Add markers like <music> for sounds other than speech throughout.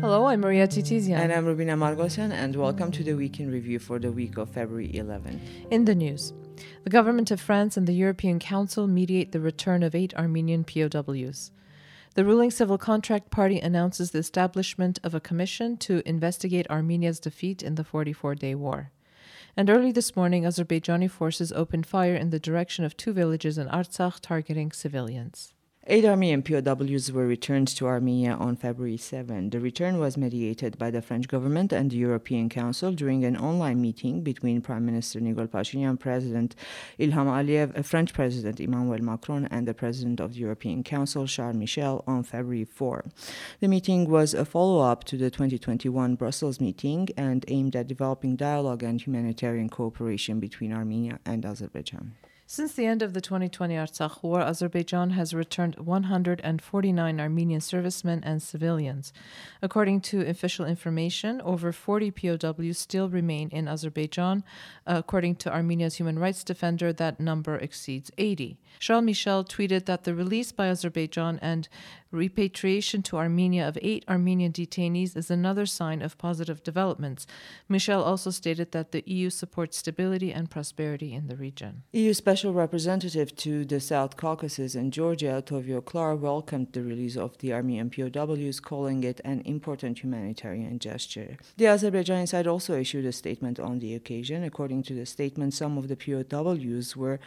Hello, I'm Maria Titizian. And I'm Rubina Margosian, and welcome to the Week in Review for the week of February 11. In the news, the government of France and the European Council mediate the return of eight Armenian POWs. The ruling Civil Contract Party announces the establishment of a commission to investigate Armenia's defeat in the 44 day war. And early this morning, Azerbaijani forces opened fire in the direction of two villages in Artsakh targeting civilians. Eight Armenian POWs were returned to Armenia on February 7. The return was mediated by the French government and the European Council during an online meeting between Prime Minister Nikol Pashinyan, President Ilham Aliyev, uh, French President Emmanuel Macron, and the President of the European Council, Charles Michel, on February 4. The meeting was a follow up to the 2021 Brussels meeting and aimed at developing dialogue and humanitarian cooperation between Armenia and Azerbaijan. Since the end of the 2020 Artsakh war, Azerbaijan has returned 149 Armenian servicemen and civilians. According to official information, over 40 POWs still remain in Azerbaijan. According to Armenia's human rights defender, that number exceeds 80. Charles Michel tweeted that the release by Azerbaijan and repatriation to Armenia of eight Armenian detainees is another sign of positive developments. Michel also stated that the EU supports stability and prosperity in the region. EU Special Representative to the South Caucasus and Georgia, Toivo Klaar, welcomed the release of the Armenian POWs, calling it an important humanitarian gesture. The Azerbaijani side also issued a statement on the occasion. According to the statement, some of the POWs were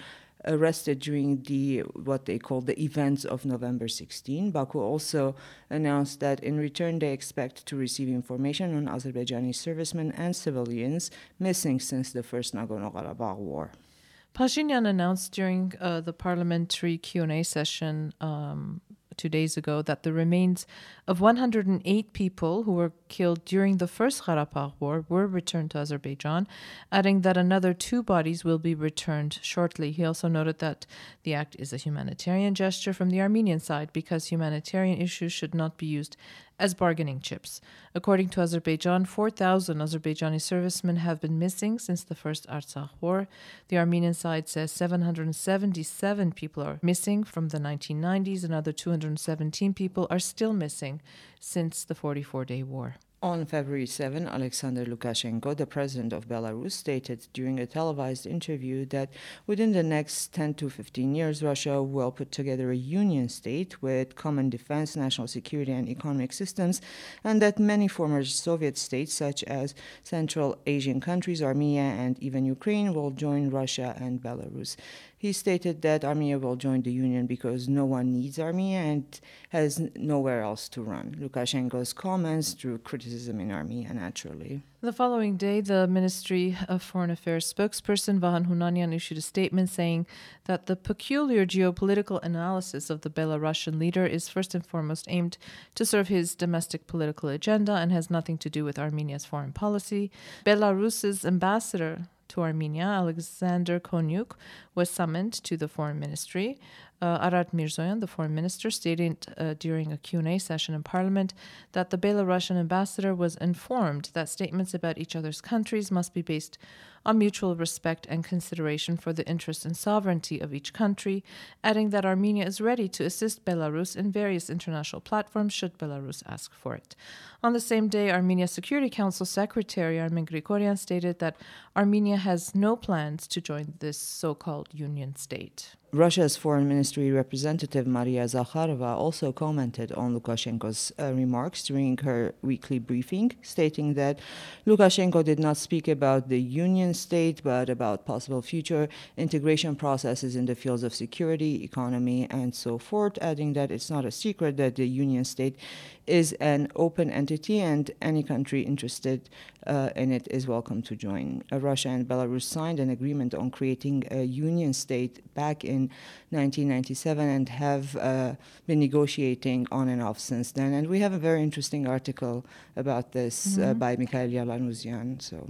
arrested during the what they call the events of November 16. Baku also announced that in return they expect to receive information on Azerbaijani servicemen and civilians missing since the first Nagorno-Karabakh war. Pashinyan announced during uh, the parliamentary Q&A session um, two days ago that the remains of 108 people who were killed during the First Karabakh War were returned to Azerbaijan, adding that another two bodies will be returned shortly. He also noted that the act is a humanitarian gesture from the Armenian side because humanitarian issues should not be used as bargaining chips. According to Azerbaijan, 4,000 Azerbaijani servicemen have been missing since the first Artsakh war. The Armenian side says 777 people are missing from the 1990s. Another 217 people are still missing since the 44 day war. On February 7, Alexander Lukashenko, the president of Belarus, stated during a televised interview that within the next 10 to 15 years, Russia will put together a union state with common defense, national security, and economic systems, and that many former Soviet states, such as Central Asian countries, Armenia, and even Ukraine, will join Russia and Belarus. He stated that Armenia will join the Union because no one needs Armenia and has nowhere else to run. Lukashenko's comments drew criticism in Armenia naturally. The following day, the Ministry of Foreign Affairs spokesperson Vahan Hunanian issued a statement saying that the peculiar geopolitical analysis of the Belarusian leader is first and foremost aimed to serve his domestic political agenda and has nothing to do with Armenia's foreign policy. Belarus's ambassador to Armenia, Alexander Konyuk, was summoned to the foreign ministry. Uh, Ararat Mirzoyan, the foreign minister, stated uh, during a Q&A session in parliament that the Belarusian ambassador was informed that statements about each other's countries must be based on mutual respect and consideration for the interests and sovereignty of each country, adding that Armenia is ready to assist Belarus in various international platforms should Belarus ask for it. On the same day, Armenia Security Council Secretary Armen Grigoryan stated that Armenia has no plans to join this so called union state. Russia's foreign ministry representative Maria Zakharova also commented on Lukashenko's uh, remarks during her weekly briefing, stating that Lukashenko did not speak about the union state but about possible future integration processes in the fields of security, economy, and so forth, adding that it's not a secret that the union state is an open entity and any country interested uh, in it is welcome to join. Uh, Russia and Belarus signed an agreement on creating a union state back in 1997 and have uh, been negotiating on and off since then. And we have a very interesting article about this uh, mm-hmm. by Mikhail Yalanuzian. So.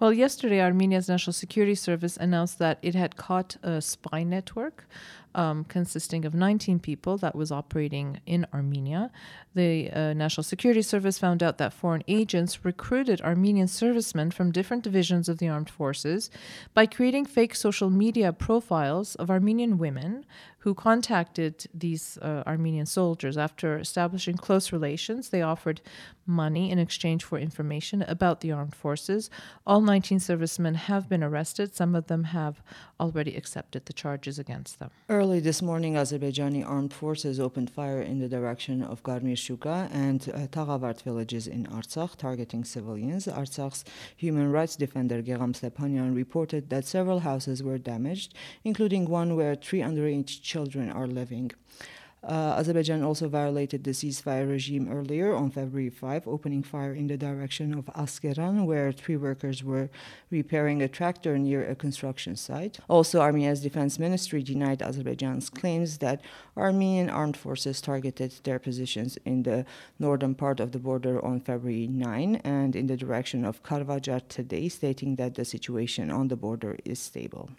Well, yesterday, Armenia's National Security Service announced that it had caught a spy network um, consisting of 19 people that was operating in Armenia. The uh, National Security Service found out that foreign agents recruited Armenian servicemen from different divisions of the armed forces by creating fake social media profiles of Armenian women who contacted these uh, Armenian soldiers. After establishing close relations, they offered money in exchange for information about the armed forces. All 19 servicemen have been arrested. Some of them have already accepted the charges against them. Early this morning, Azerbaijani armed forces opened fire in the direction of Garmir Shuga and uh, Tagavart villages in Artsakh, targeting civilians. Artsakh's human rights defender Gegham Stepanyan reported that several houses were damaged, including one where three underage children are living. Uh, Azerbaijan also violated the ceasefire regime earlier on February 5, opening fire in the direction of Askeran, where three workers were repairing a tractor near a construction site. Also, Armenia's defense ministry denied Azerbaijan's claims that Armenian armed forces targeted their positions in the northern part of the border on February 9 and in the direction of Karvajar today, stating that the situation on the border is stable.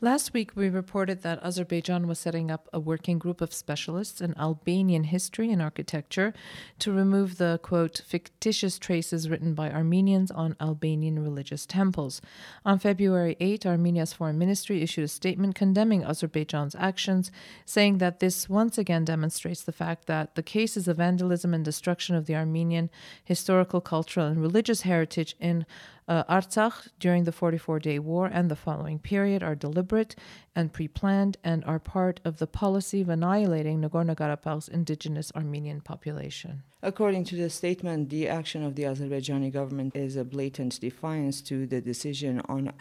Last week, we reported that Azerbaijan was setting up a working group of specialists in Albanian history and architecture to remove the, quote, fictitious traces written by Armenians on Albanian religious temples. On February 8, Armenia's foreign ministry issued a statement condemning Azerbaijan's actions, saying that this once again demonstrates the fact that the cases of vandalism and destruction of the Armenian historical, cultural, and religious heritage in uh, Artsakh during the 44 day war and the following period are deliberate and pre planned and are part of the policy of annihilating Nagorno Karabakh's indigenous Armenian population. According to the statement, the action of the Azerbaijani government is a blatant defiance to the decision on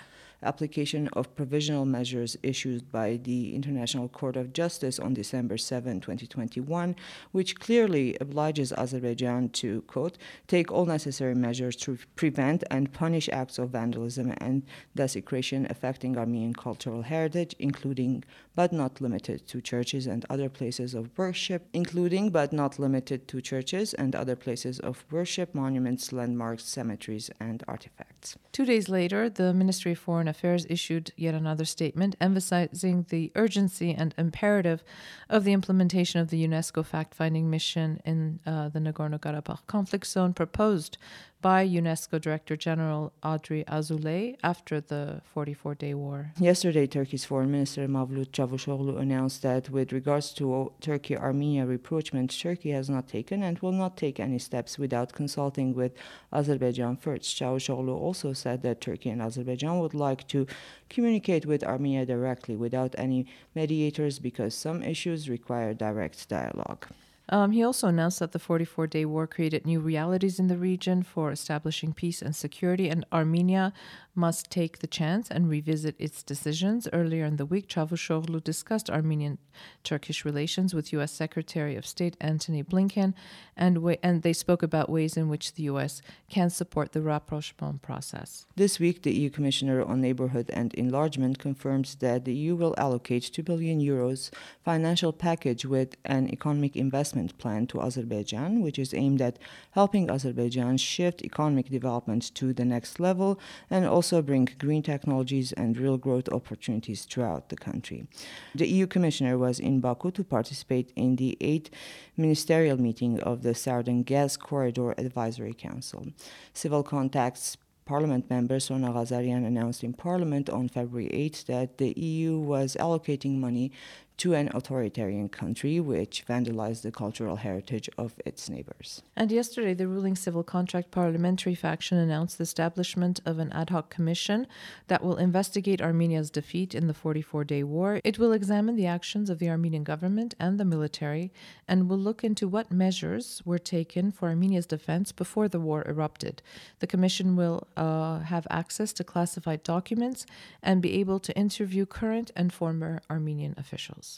application of provisional measures issued by the International Court of Justice on December 7, 2021, which clearly obliges Azerbaijan to, quote, take all necessary measures to prevent and punish acts of vandalism and desecration affecting Armenian cultural heritage, including but not limited to churches and other places of worship, including but not limited to churches and other places of worship, monuments, landmarks, cemeteries, and artifacts. Two days later, the Ministry of Foreign Affairs issued yet another statement emphasizing the urgency and imperative of the implementation of the UNESCO fact finding mission in uh, the Nagorno Karabakh conflict zone proposed by UNESCO Director General Audrey Azoulay after the 44 day war. Yesterday, Turkey's Foreign Minister Mevlut Cavusoglu announced that with regards to Turkey Armenia rapprochement, Turkey has not taken and will not take any steps without consulting with Azerbaijan first. Cavusoglu also said that Turkey and Azerbaijan would like to communicate with Armenia directly without any mediators because some issues require direct dialogue. Um, he also announced that the 44 day war created new realities in the region for establishing peace and security, and Armenia must take the chance and revisit its decisions. Earlier in the week, Cavusoglu discussed Armenian Turkish relations with U.S. Secretary of State Antony Blinken, and, wa- and they spoke about ways in which the U.S. can support the rapprochement process. This week, the EU Commissioner on Neighborhood and Enlargement confirms that the EU will allocate 2 billion euros financial package with an economic investment plan to Azerbaijan, which is aimed at helping Azerbaijan shift economic development to the next level and also also bring green technologies and real growth opportunities throughout the country. The EU Commissioner was in Baku to participate in the eighth ministerial meeting of the Southern Gas Corridor Advisory Council. Civil Contract's Parliament member Sona Ghazarian announced in Parliament on February 8 that the EU was allocating money to an authoritarian country which vandalized the cultural heritage of its neighbors. And yesterday, the ruling civil contract parliamentary faction announced the establishment of an ad hoc commission that will investigate Armenia's defeat in the 44 day war. It will examine the actions of the Armenian government and the military and will look into what measures were taken for Armenia's defense before the war erupted. The commission will uh, have access to classified documents and be able to interview current and former Armenian officials.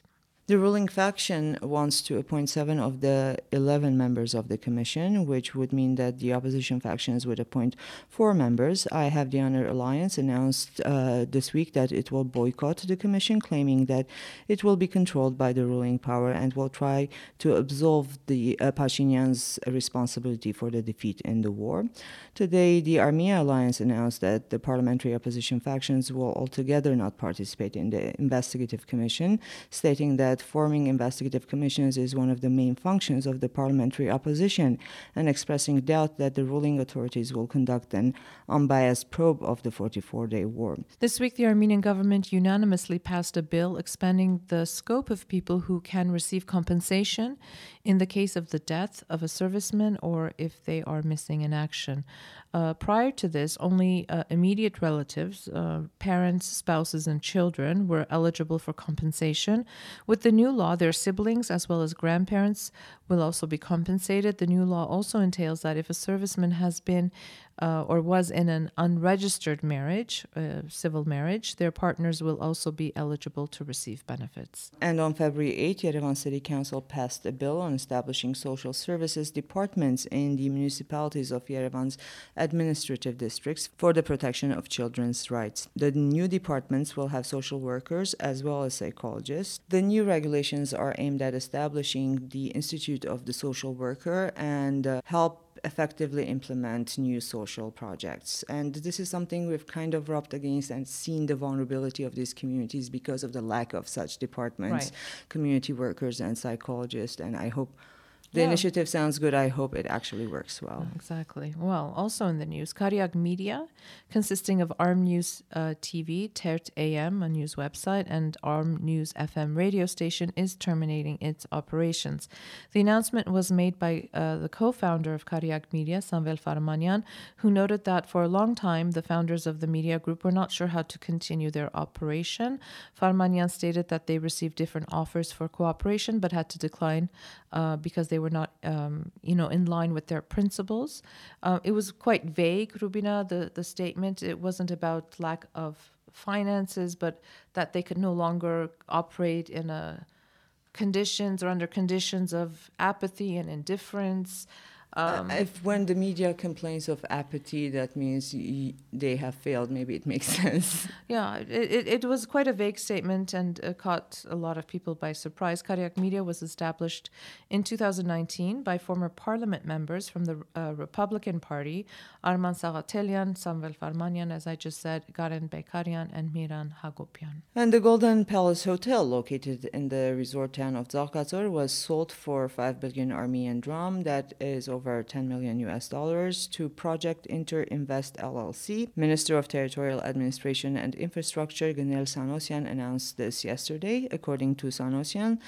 The ruling faction wants to appoint seven of the 11 members of the commission, which would mean that the opposition factions would appoint four members. I Have the Honor Alliance announced uh, this week that it will boycott the commission, claiming that it will be controlled by the ruling power and will try to absolve the uh, Pashinyan's responsibility for the defeat in the war. Today, the Armenia Alliance announced that the parliamentary opposition factions will altogether not participate in the investigative commission, stating that that forming investigative commissions is one of the main functions of the parliamentary opposition, and expressing doubt that the ruling authorities will conduct an unbiased probe of the 44 day war. This week, the Armenian government unanimously passed a bill expanding the scope of people who can receive compensation in the case of the death of a serviceman or if they are missing in action. Uh, prior to this, only uh, immediate relatives, uh, parents, spouses, and children were eligible for compensation. With the new law, their siblings as well as grandparents will also be compensated. The new law also entails that if a serviceman has been uh, or was in an unregistered marriage, uh, civil marriage, their partners will also be eligible to receive benefits. And on February 8, Yerevan City Council passed a bill on establishing social services departments in the municipalities of Yerevan's administrative districts for the protection of children's rights. The new departments will have social workers as well as psychologists. The new regulations are aimed at establishing the Institute of the Social Worker and uh, help effectively implement new social projects. And this is something we've kind of rubbed against and seen the vulnerability of these communities because of the lack of such departments, right. community workers and psychologists. And I hope the yeah. initiative sounds good. I hope it actually works well. Exactly. Well, also in the news, Kariak Media, consisting of Arm News uh, TV, TERT AM, a news website, and Arm News FM radio station, is terminating its operations. The announcement was made by uh, the co founder of Kariak Media, Samvel Farmanyan, who noted that for a long time the founders of the media group were not sure how to continue their operation. Farmanyan stated that they received different offers for cooperation but had to decline uh, because they were not, um, you know, in line with their principles. Uh, it was quite vague, Rubina, the, the statement. It wasn't about lack of finances, but that they could no longer operate in a conditions or under conditions of apathy and indifference. Um, if when the media complains of apathy, that means y- they have failed. Maybe it makes <laughs> sense. Yeah, it, it was quite a vague statement and uh, caught a lot of people by surprise. Kariak Media was established in 2019 by former parliament members from the uh, Republican Party, Arman Sagatelian, Samvel Farmanian, as I just said, Garen Bekarian, and Miran Hagopian. And the Golden Palace Hotel, located in the resort town of Tsaghkadzor, was sold for 5 billion Armenian dram. That is over over 10 million US dollars to Project Interinvest LLC. Minister of Territorial Administration and Infrastructure Gnel Sanosian announced this yesterday. According to Sanosian,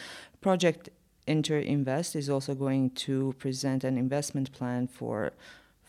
Project Interinvest is also going to present an investment plan for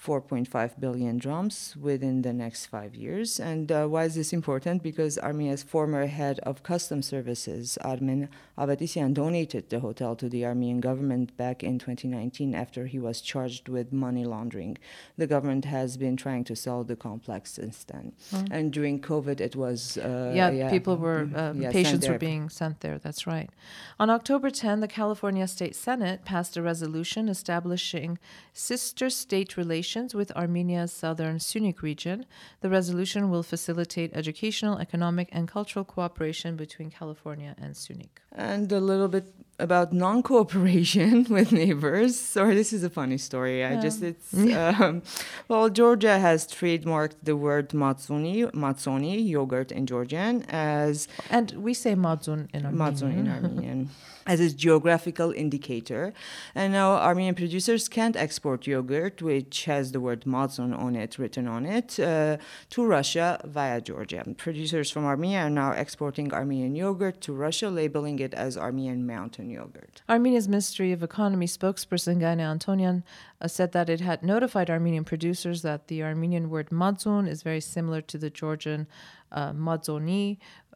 4.5 billion drams within the next five years. And uh, why is this important? Because Armenia's former head of customs services, Armen Avedissian, donated the hotel to the Armenian government back in 2019 after he was charged with money laundering. The government has been trying to sell the complex since then. Mm. And during COVID, it was. Uh, yeah, yeah, people were, mm-hmm. uh, yeah, patients were being sent there. That's right. On October 10, the California State Senate passed a resolution establishing sister state relations relations with Armenia's southern Syunik region, the resolution will facilitate educational, economic, and cultural cooperation between California and Syunik. And a little bit about non-cooperation <laughs> with neighbors. Sorry, this is a funny story. I just it's <laughs> um, well, Georgia has trademarked the word matsuni, matsoni yogurt in Georgian as and we say madzun in Armenian. Madzun in <laughs> Armenian. As a geographical indicator. And now Armenian producers can't export yogurt, which has the word Madzun on it, written on it, uh, to Russia via Georgia. Producers from Armenia are now exporting Armenian yogurt to Russia, labeling it as Armenian mountain yogurt. Armenia's Ministry of Economy spokesperson Gaine Antonian uh, said that it had notified Armenian producers that the Armenian word Madzun is very similar to the Georgian uh,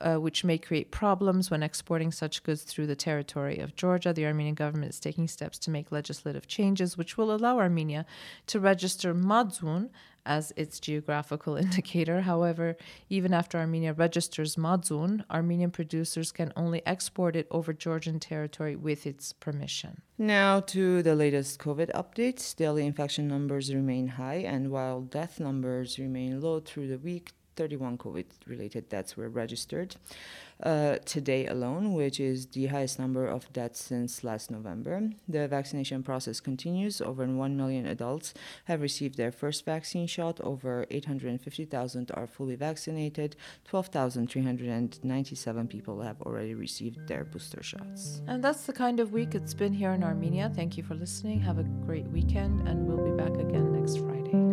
uh, which may create problems when exporting such goods through the territory of Georgia. The Armenian government is taking steps to make legislative changes which will allow Armenia to register Madzun as its geographical <laughs> indicator. However, even after Armenia registers Madzun, Armenian producers can only export it over Georgian territory with its permission. Now to the latest COVID updates. Daily infection numbers remain high, and while death numbers remain low through the week, 31 COVID related deaths were registered uh, today alone, which is the highest number of deaths since last November. The vaccination process continues. Over 1 million adults have received their first vaccine shot. Over 850,000 are fully vaccinated. 12,397 people have already received their booster shots. And that's the kind of week it's been here in Armenia. Thank you for listening. Have a great weekend, and we'll be back again next Friday.